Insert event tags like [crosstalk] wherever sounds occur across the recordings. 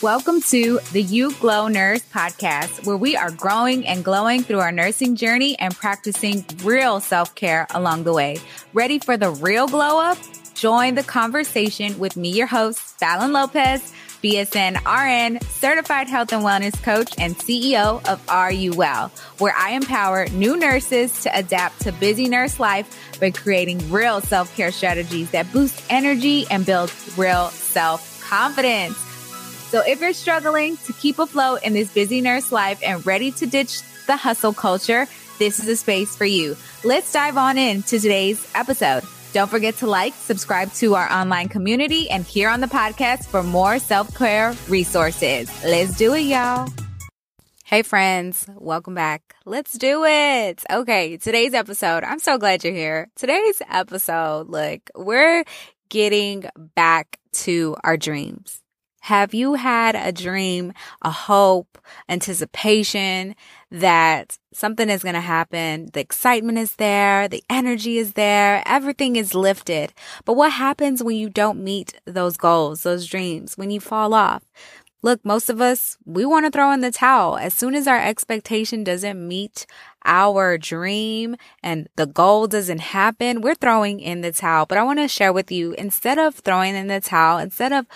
Welcome to the You Glow Nurse podcast, where we are growing and glowing through our nursing journey and practicing real self care along the way. Ready for the real glow up? Join the conversation with me, your host, Fallon Lopez, BSN RN, certified health and wellness coach, and CEO of Are You Well, where I empower new nurses to adapt to busy nurse life by creating real self care strategies that boost energy and build real self confidence. So if you're struggling to keep afloat in this busy nurse life and ready to ditch the hustle culture, this is a space for you. Let's dive on into today's episode. Don't forget to like, subscribe to our online community, and here on the podcast for more self care resources. Let's do it, y'all. Hey, friends, welcome back. Let's do it. Okay, today's episode, I'm so glad you're here. Today's episode, look, we're getting back to our dreams. Have you had a dream, a hope, anticipation that something is going to happen? The excitement is there. The energy is there. Everything is lifted. But what happens when you don't meet those goals, those dreams, when you fall off? Look, most of us, we want to throw in the towel. As soon as our expectation doesn't meet our dream and the goal doesn't happen, we're throwing in the towel. But I want to share with you, instead of throwing in the towel, instead of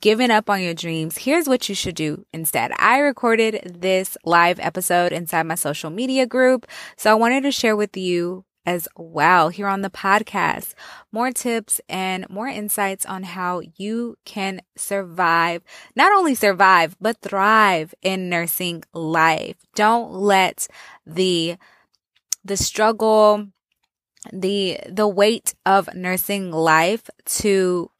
giving up on your dreams, here's what you should do instead. I recorded this live episode inside my social media group. So I wanted to share with you as well here on the podcast. More tips and more insights on how you can survive, not only survive, but thrive in nursing life. Don't let the, the struggle, the, the weight of nursing life to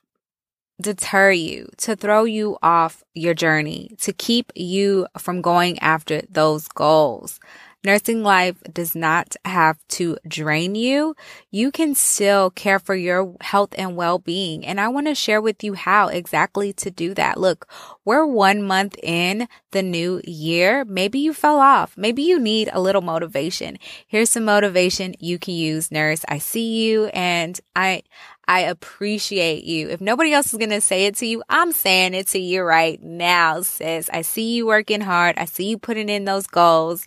deter you, to throw you off your journey, to keep you from going after those goals. Nursing life does not have to drain you. You can still care for your health and well-being. And I want to share with you how exactly to do that. Look, we're one month in the new year. Maybe you fell off. Maybe you need a little motivation. Here's some motivation you can use, nurse. I see you and I, I appreciate you. If nobody else is going to say it to you, I'm saying it to you right now, sis. I see you working hard. I see you putting in those goals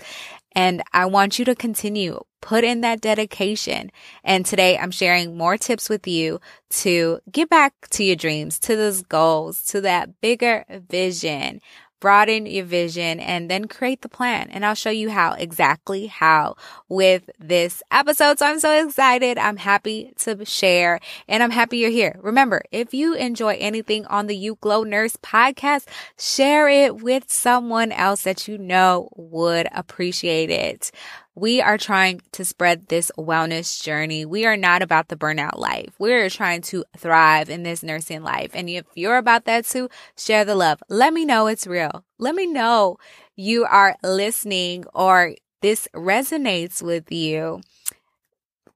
and I want you to continue. Put in that dedication. And today I'm sharing more tips with you to get back to your dreams, to those goals, to that bigger vision broaden your vision and then create the plan. And I'll show you how exactly how with this episode. So I'm so excited. I'm happy to share and I'm happy you're here. Remember, if you enjoy anything on the You Glow Nurse podcast, share it with someone else that you know would appreciate it. We are trying to spread this wellness journey. We are not about the burnout life. We're trying to thrive in this nursing life. And if you're about that too, share the love. Let me know it's real. Let me know you are listening or this resonates with you.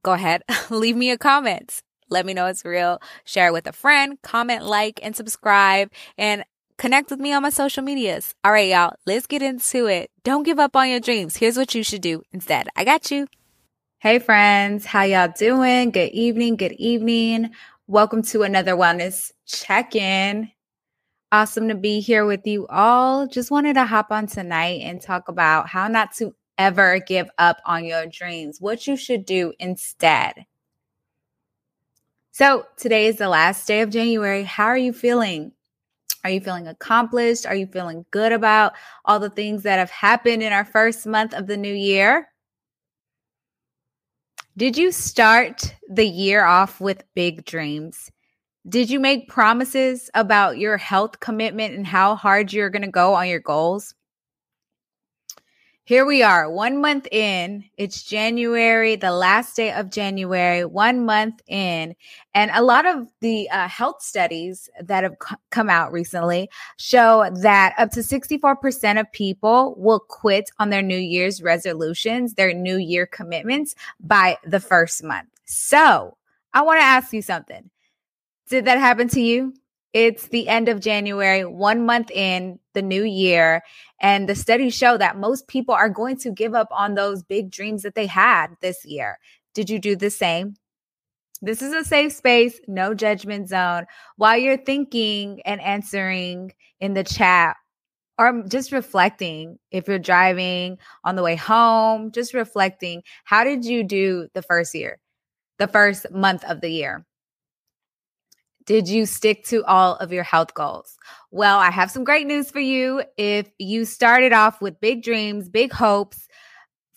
Go ahead, [laughs] leave me a comment. Let me know it's real. Share it with a friend, comment, like, and subscribe. And Connect with me on my social medias. All right, y'all, let's get into it. Don't give up on your dreams. Here's what you should do instead. I got you. Hey friends, how y'all doing? Good evening, good evening. Welcome to another wellness check-in. Awesome to be here with you all. Just wanted to hop on tonight and talk about how not to ever give up on your dreams, what you should do instead. So, today is the last day of January. How are you feeling? Are you feeling accomplished? Are you feeling good about all the things that have happened in our first month of the new year? Did you start the year off with big dreams? Did you make promises about your health commitment and how hard you're going to go on your goals? Here we are, one month in. It's January, the last day of January, one month in. And a lot of the uh, health studies that have c- come out recently show that up to 64% of people will quit on their New Year's resolutions, their New Year commitments by the first month. So I want to ask you something. Did that happen to you? It's the end of January, one month in the new year. And the studies show that most people are going to give up on those big dreams that they had this year. Did you do the same? This is a safe space, no judgment zone. While you're thinking and answering in the chat or just reflecting if you're driving on the way home, just reflecting how did you do the first year, the first month of the year? Did you stick to all of your health goals? Well, I have some great news for you. If you started off with big dreams, big hopes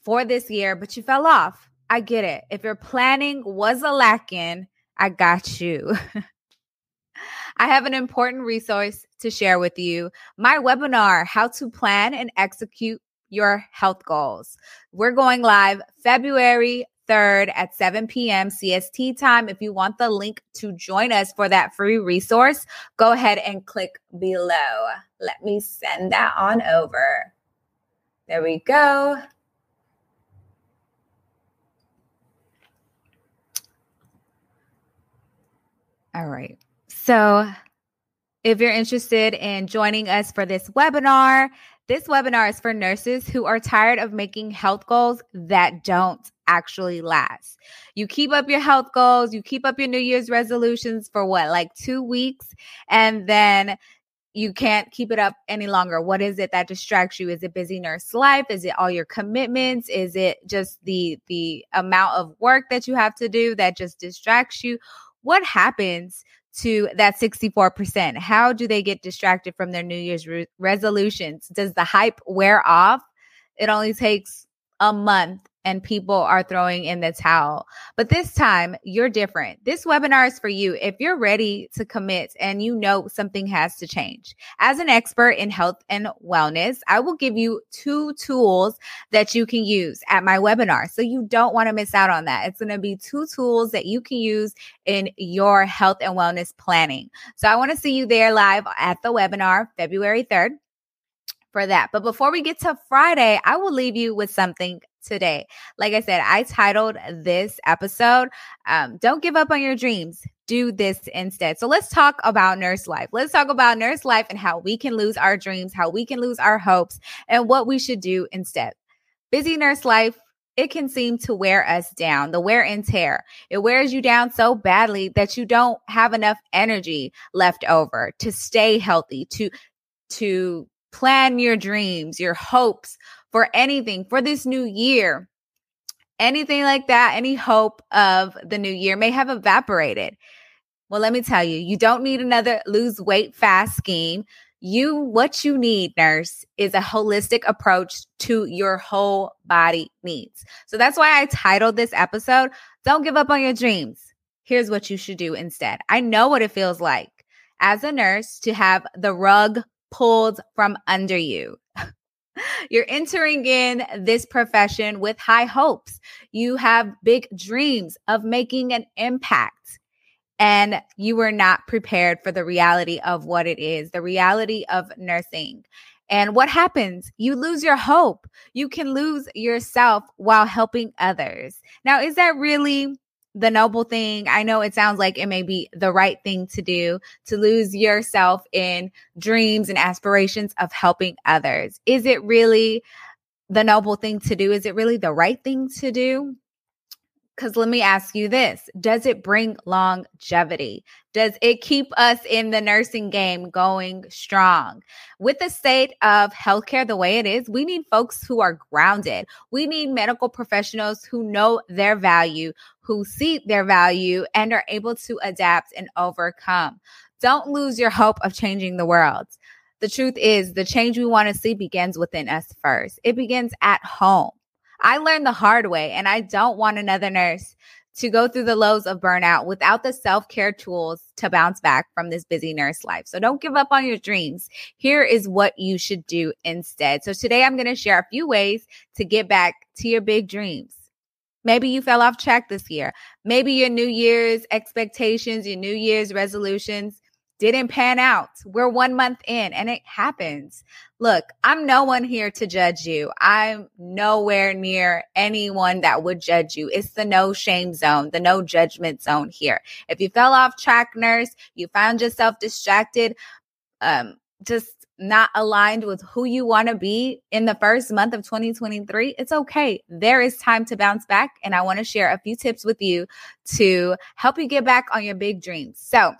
for this year, but you fell off, I get it. If your planning was a lacking, I got you. [laughs] I have an important resource to share with you my webinar, How to Plan and Execute Your Health Goals. We're going live February 3rd at 7 p.m. CST time. If you want the link to join us for that free resource, go ahead and click below. Let me send that on over. There we go. All right. So, if you're interested in joining us for this webinar, this webinar is for nurses who are tired of making health goals that don't actually last. You keep up your health goals, you keep up your New Year's resolutions for what, like two weeks, and then you can't keep it up any longer. What is it that distracts you? Is it busy nurse life? Is it all your commitments? Is it just the the amount of work that you have to do that just distracts you? What happens to that 64%? How do they get distracted from their New Year's re- resolutions? Does the hype wear off? It only takes a month and people are throwing in the towel. But this time, you're different. This webinar is for you if you're ready to commit and you know something has to change. As an expert in health and wellness, I will give you two tools that you can use at my webinar. So you don't want to miss out on that. It's going to be two tools that you can use in your health and wellness planning. So I want to see you there live at the webinar February 3rd for that. But before we get to Friday, I will leave you with something today. Like I said, I titled this episode, um, Don't Give Up on Your Dreams. Do this instead. So let's talk about nurse life. Let's talk about nurse life and how we can lose our dreams, how we can lose our hopes, and what we should do instead. Busy nurse life it can seem to wear us down, the wear and tear. It wears you down so badly that you don't have enough energy left over to stay healthy, to to plan your dreams, your hopes for anything for this new year. Anything like that, any hope of the new year may have evaporated. Well, let me tell you, you don't need another lose weight fast scheme. You, what you need, nurse, is a holistic approach to your whole body needs. So that's why I titled this episode, Don't Give Up on Your Dreams. Here's what you should do instead. I know what it feels like as a nurse to have the rug pulled from under you. [laughs] You're entering in this profession with high hopes. You have big dreams of making an impact. And you were not prepared for the reality of what it is, the reality of nursing. And what happens? You lose your hope. You can lose yourself while helping others. Now, is that really the noble thing. I know it sounds like it may be the right thing to do to lose yourself in dreams and aspirations of helping others. Is it really the noble thing to do? Is it really the right thing to do? Because let me ask you this Does it bring longevity? Does it keep us in the nursing game going strong? With the state of healthcare the way it is, we need folks who are grounded. We need medical professionals who know their value, who see their value, and are able to adapt and overcome. Don't lose your hope of changing the world. The truth is, the change we want to see begins within us first. It begins at home. I learned the hard way, and I don't want another nurse to go through the lows of burnout without the self care tools to bounce back from this busy nurse life. So don't give up on your dreams. Here is what you should do instead. So today I'm going to share a few ways to get back to your big dreams. Maybe you fell off track this year. Maybe your New Year's expectations, your New Year's resolutions didn't pan out. We're one month in and it happens. Look, I'm no one here to judge you. I'm nowhere near anyone that would judge you. It's the no shame zone, the no judgment zone here. If you fell off track, nurse, you found yourself distracted, um, just not aligned with who you want to be in the first month of 2023, it's okay. There is time to bounce back. And I want to share a few tips with you to help you get back on your big dreams. So,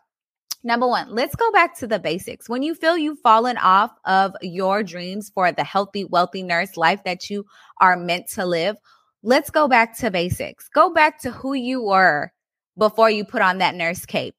Number one, let's go back to the basics. When you feel you've fallen off of your dreams for the healthy, wealthy nurse life that you are meant to live, let's go back to basics. Go back to who you were before you put on that nurse cape.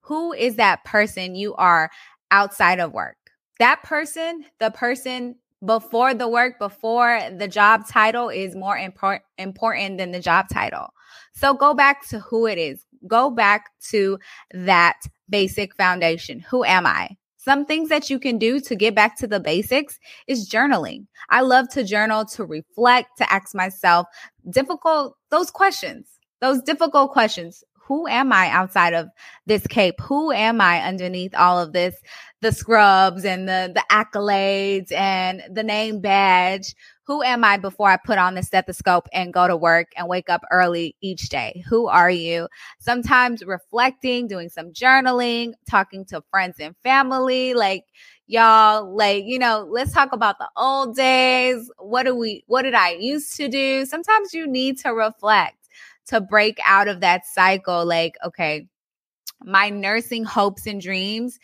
Who is that person you are outside of work? That person, the person before the work, before the job title is more impor- important than the job title. So go back to who it is. Go back to that basic foundation. Who am I? Some things that you can do to get back to the basics is journaling. I love to journal, to reflect, to ask myself difficult, those questions, those difficult questions. Who am I outside of this cape? Who am I underneath all of this? The scrubs and the, the accolades and the name badge who am I before I put on the stethoscope and go to work and wake up early each day? Who are you? Sometimes reflecting, doing some journaling, talking to friends and family, like y'all like you know let's talk about the old days what do we what did i used to do sometimes you need to reflect to break out of that cycle like okay my nursing hopes and dreams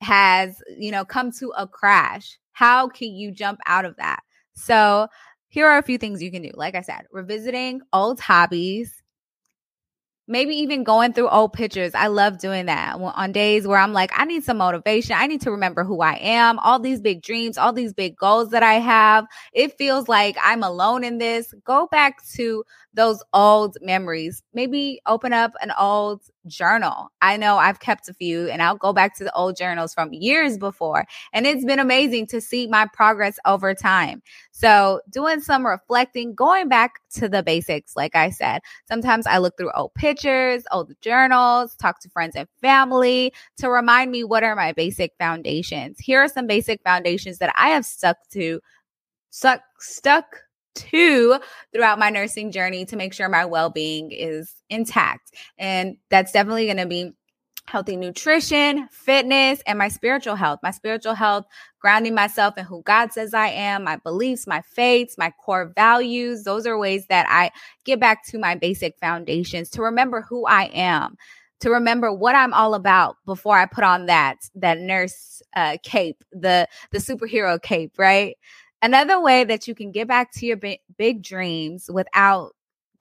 has you know come to a crash how can you jump out of that so, here are a few things you can do. Like I said, revisiting old hobbies, maybe even going through old pictures. I love doing that on days where I'm like, I need some motivation. I need to remember who I am, all these big dreams, all these big goals that I have. It feels like I'm alone in this. Go back to those old memories. Maybe open up an old journal. I know I've kept a few and I'll go back to the old journals from years before. And it's been amazing to see my progress over time. So, doing some reflecting, going back to the basics, like I said. Sometimes I look through old pictures, old journals, talk to friends and family to remind me what are my basic foundations. Here are some basic foundations that I have stuck to, stuck, stuck to throughout my nursing journey to make sure my well being is intact. And that's definitely going to be healthy nutrition, fitness, and my spiritual health. My spiritual health, grounding myself in who God says I am, my beliefs, my faiths, my core values. Those are ways that I get back to my basic foundations to remember who I am. To remember what I'm all about before I put on that that nurse uh, cape, the the superhero cape, right? Another way that you can get back to your big, big dreams without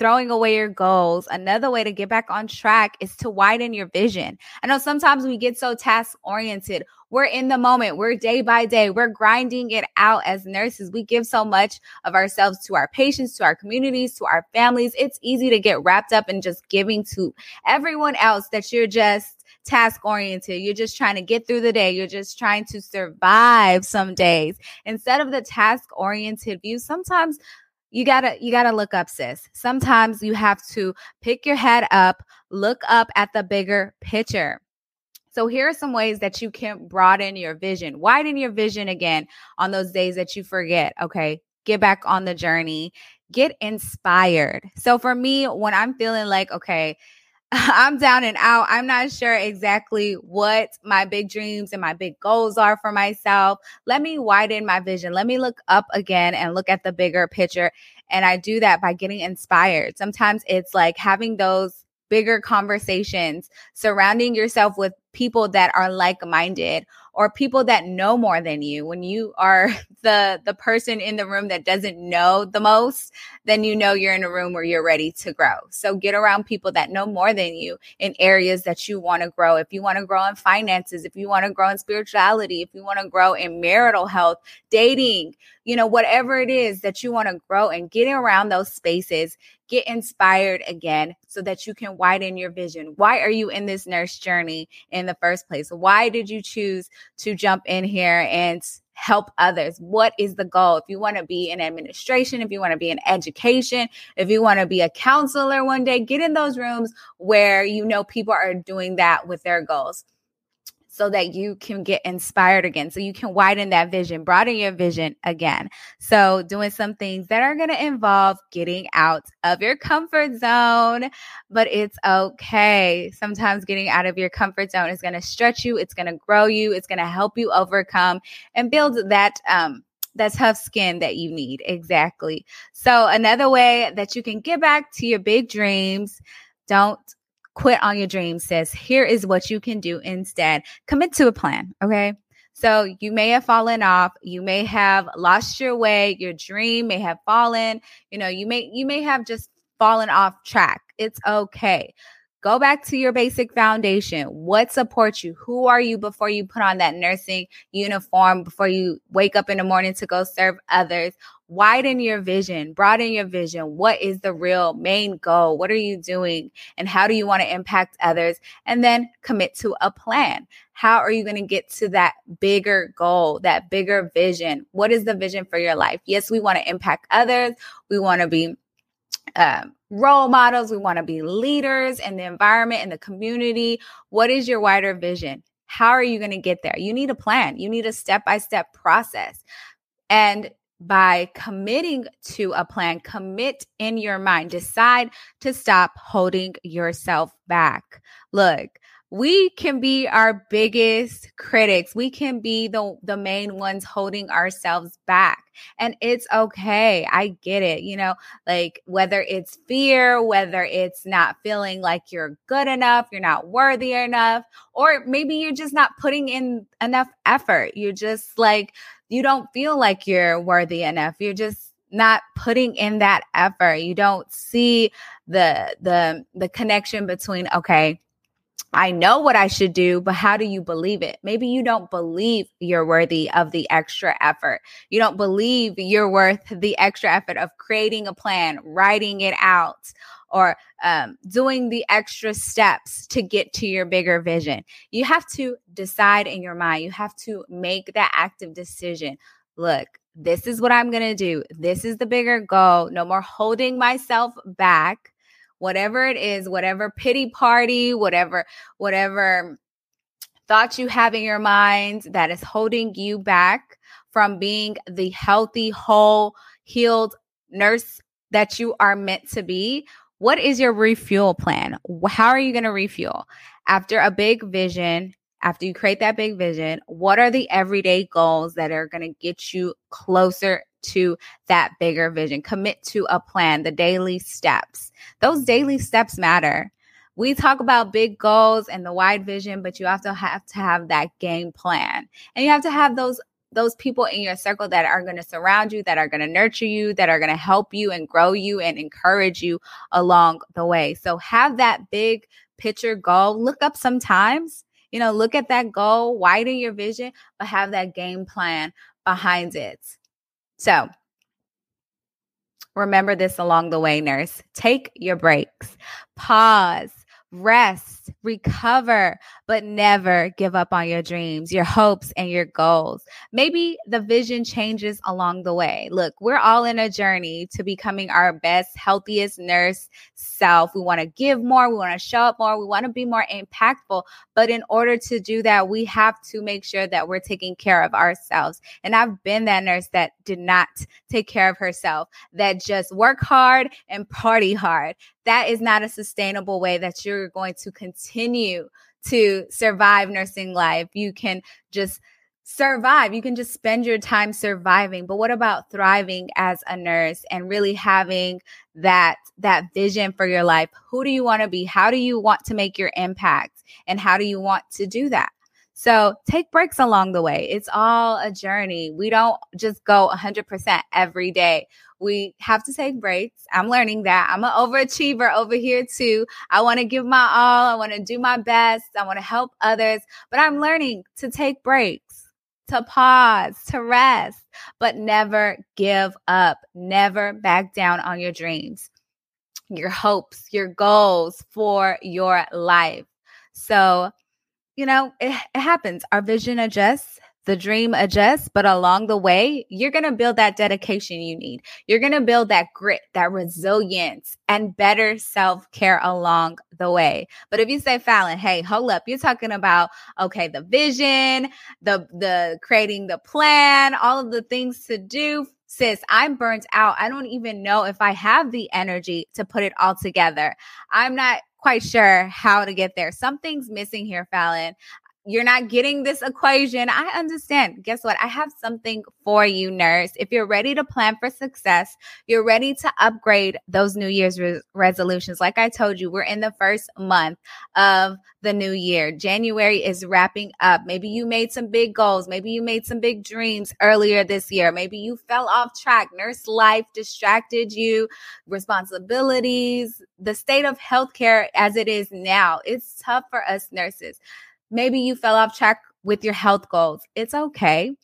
throwing away your goals. Another way to get back on track is to widen your vision. I know sometimes we get so task oriented. We're in the moment. We're day by day. We're grinding it out as nurses. We give so much of ourselves to our patients, to our communities, to our families. It's easy to get wrapped up in just giving to everyone else that you're just task oriented. You're just trying to get through the day. You're just trying to survive some days instead of the task oriented view. Sometimes you gotta you gotta look up sis sometimes you have to pick your head up look up at the bigger picture so here are some ways that you can broaden your vision widen your vision again on those days that you forget okay get back on the journey get inspired so for me when i'm feeling like okay [laughs] I'm down and out. I'm not sure exactly what my big dreams and my big goals are for myself. Let me widen my vision. Let me look up again and look at the bigger picture. And I do that by getting inspired. Sometimes it's like having those bigger conversations, surrounding yourself with people that are like minded or people that know more than you when you are [laughs] the the person in the room that doesn't know the most then you know you're in a room where you're ready to grow. So get around people that know more than you in areas that you want to grow. If you want to grow in finances if you want to grow in spirituality if you want to grow in marital health dating you know whatever it is that you want to grow and get around those spaces get inspired again so that you can widen your vision. Why are you in this nurse journey in the first place? Why did you choose to jump in here and help others. What is the goal? If you want to be in administration, if you want to be in education, if you want to be a counselor one day, get in those rooms where you know people are doing that with their goals so that you can get inspired again. So you can widen that vision, broaden your vision again. So doing some things that are going to involve getting out of your comfort zone, but it's okay. Sometimes getting out of your comfort zone is going to stretch you. It's going to grow you. It's going to help you overcome and build that, um, that tough skin that you need. Exactly. So another way that you can get back to your big dreams, don't quit on your dreams, sis. Here is what you can do instead. Commit to a plan, okay? So you may have fallen off, you may have lost your way, your dream may have fallen, you know, you may you may have just fallen off track. It's okay. Go back to your basic foundation. What supports you? Who are you before you put on that nursing uniform, before you wake up in the morning to go serve others? Widen your vision, broaden your vision. What is the real main goal? What are you doing? And how do you want to impact others? And then commit to a plan. How are you going to get to that bigger goal, that bigger vision? What is the vision for your life? Yes, we want to impact others. We want to be um, role models. We want to be leaders in the environment, in the community. What is your wider vision? How are you going to get there? You need a plan, you need a step by step process. And by committing to a plan, commit in your mind, decide to stop holding yourself back. Look, we can be our biggest critics. We can be the, the main ones holding ourselves back. And it's okay. I get it. You know, like whether it's fear, whether it's not feeling like you're good enough, you're not worthy enough, or maybe you're just not putting in enough effort. You're just like, you don't feel like you're worthy enough. You're just not putting in that effort. You don't see the the the connection between okay, I know what I should do, but how do you believe it? Maybe you don't believe you're worthy of the extra effort. You don't believe you're worth the extra effort of creating a plan, writing it out, or um, doing the extra steps to get to your bigger vision. You have to decide in your mind, you have to make that active decision. Look, this is what I'm going to do. This is the bigger goal. No more holding myself back whatever it is, whatever pity party, whatever, whatever thoughts you have in your mind that is holding you back from being the healthy, whole, healed nurse that you are meant to be. What is your refuel plan? How are you going to refuel? After a big vision, after you create that big vision, what are the everyday goals that are going to get you closer to that bigger vision. Commit to a plan, the daily steps. Those daily steps matter. We talk about big goals and the wide vision, but you also have to have that game plan. And you have to have those those people in your circle that are going to surround you, that are going to nurture you, that are going to help you and grow you and encourage you along the way. So have that big picture goal. Look up sometimes, you know, look at that goal, widen your vision, but have that game plan behind it. So remember this along the way, nurse. Take your breaks, pause, rest, recover, but never give up on your dreams, your hopes, and your goals. Maybe the vision changes along the way. Look, we're all in a journey to becoming our best, healthiest nurse self. We want to give more, we want to show up more, we want to be more impactful. But in order to do that, we have to make sure that we're taking care of ourselves. And I've been that nurse that did not take care of herself, that just work hard and party hard. That is not a sustainable way that you're going to continue to survive nursing life. You can just survive. You can just spend your time surviving. But what about thriving as a nurse and really having that that vision for your life? Who do you want to be? How do you want to make your impact? And how do you want to do that? So take breaks along the way. It's all a journey. We don't just go 100% every day. We have to take breaks. I'm learning that. I'm an overachiever over here too. I want to give my all. I want to do my best. I want to help others, but I'm learning to take breaks, to pause, to rest, but never give up. Never back down on your dreams, your hopes, your goals for your life. So you know, it, it happens. Our vision adjusts, the dream adjusts, but along the way, you're going to build that dedication you need. You're going to build that grit, that resilience, and better self care along the way. But if you say, Fallon, hey, hold up, you're talking about, okay, the vision, the, the creating the plan, all of the things to do. Sis, I'm burnt out. I don't even know if I have the energy to put it all together. I'm not quite sure how to get there. Something's missing here, Fallon. You're not getting this equation. I understand. Guess what? I have something for you, nurse. If you're ready to plan for success, you're ready to upgrade those New Year's re- resolutions. Like I told you, we're in the first month of the new year. January is wrapping up. Maybe you made some big goals. Maybe you made some big dreams earlier this year. Maybe you fell off track. Nurse life distracted you, responsibilities, the state of healthcare as it is now. It's tough for us nurses. Maybe you fell off track with your health goals. It's okay.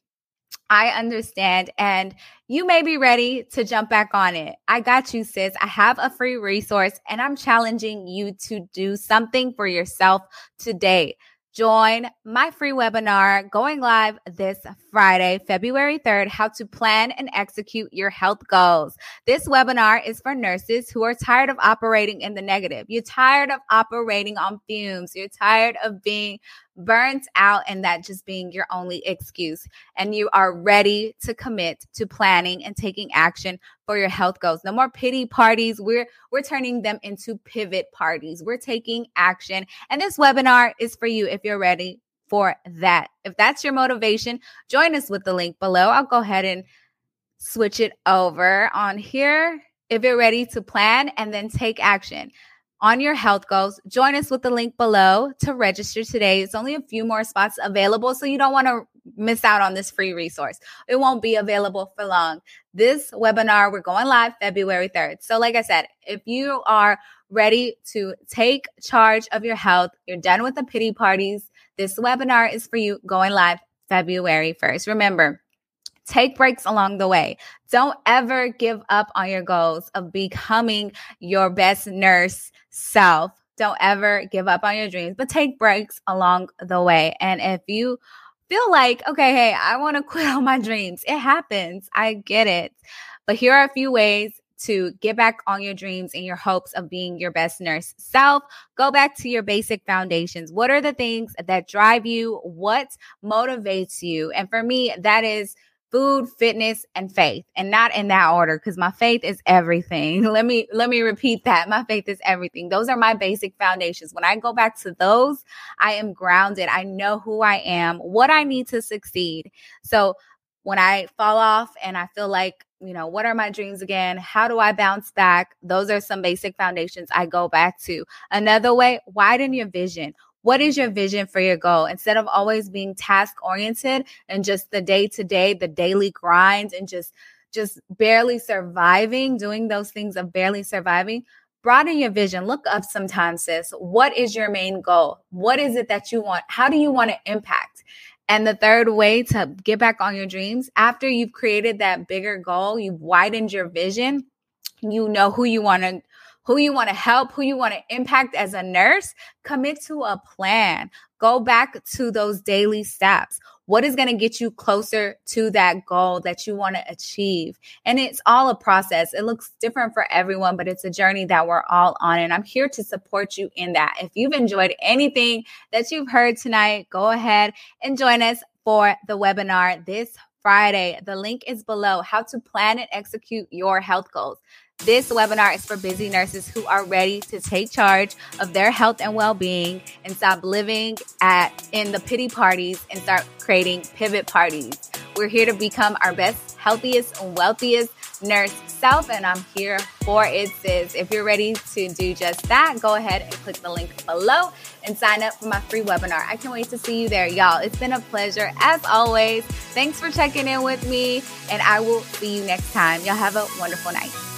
I understand. And you may be ready to jump back on it. I got you, sis. I have a free resource and I'm challenging you to do something for yourself today join my free webinar going live this Friday, February 3rd, how to plan and execute your health goals. This webinar is for nurses who are tired of operating in the negative. You're tired of operating on fumes. You're tired of being burnt out and that just being your only excuse. And you are ready to commit to planning and taking action for your health goals. No more pity parties. We're we're turning them into pivot parties. We're taking action. And this webinar is for you if you're ready for that. If that's your motivation, join us with the link below. I'll go ahead and switch it over on here if you're ready to plan and then take action on your health goals. Join us with the link below to register today. It's only a few more spots available, so you don't want to miss out on this free resource. It won't be available for long. This webinar, we're going live February 3rd. So, like I said, if you are ready to take charge of your health, you're done with the pity parties, this webinar is for you going live February 1st. Remember, Take breaks along the way. Don't ever give up on your goals of becoming your best nurse self. Don't ever give up on your dreams, but take breaks along the way. And if you feel like, okay, hey, I want to [laughs] quit on my dreams, it happens. I get it. But here are a few ways to get back on your dreams and your hopes of being your best nurse self. Go back to your basic foundations. What are the things that drive you? What motivates you? And for me, that is food, fitness, and faith, and not in that order because my faith is everything. [laughs] Let me let me repeat that. My faith is everything. Those are my basic foundations. When I go back to those, I am grounded. I know who I am, what I need to succeed. So when I fall off and I feel like, you know, what are my dreams again? How do I bounce back? Those are some basic foundations I go back to. Another way, widen your vision. What is your vision for your goal? Instead of always being task oriented and just the day to day, the daily grind and just just barely surviving, doing those things of barely surviving, broaden your vision. Look up sometimes, sis. What is your main goal? What is it that you want? How do you want to impact? And the third way to get back on your dreams, after you've created that bigger goal, you've widened your vision, you know who you want to who you want to help, who you want to impact as a nurse, commit to a plan. Go back to those daily steps. What is going to get you closer to that goal that you want to achieve? And it's all a process. It looks different for everyone, but it's a journey that we're all on. And I'm here to support you in that. If you've enjoyed anything that you've heard tonight, go ahead and join us for the webinar this Friday. The link is below how to plan and execute your health goals. This webinar is for busy nurses who are ready to take charge of their health and well-being and stop living at in the pity parties and start creating pivot parties. We're here to become our best, healthiest, and wealthiest nurse self, and I'm here for it, sis. If you're ready to do just that, go ahead and click the link below and sign up for my free webinar. I can't wait to see you there, y'all. It's been a pleasure as always. Thanks for checking in with me, and I will see you next time. Y'all have a wonderful night.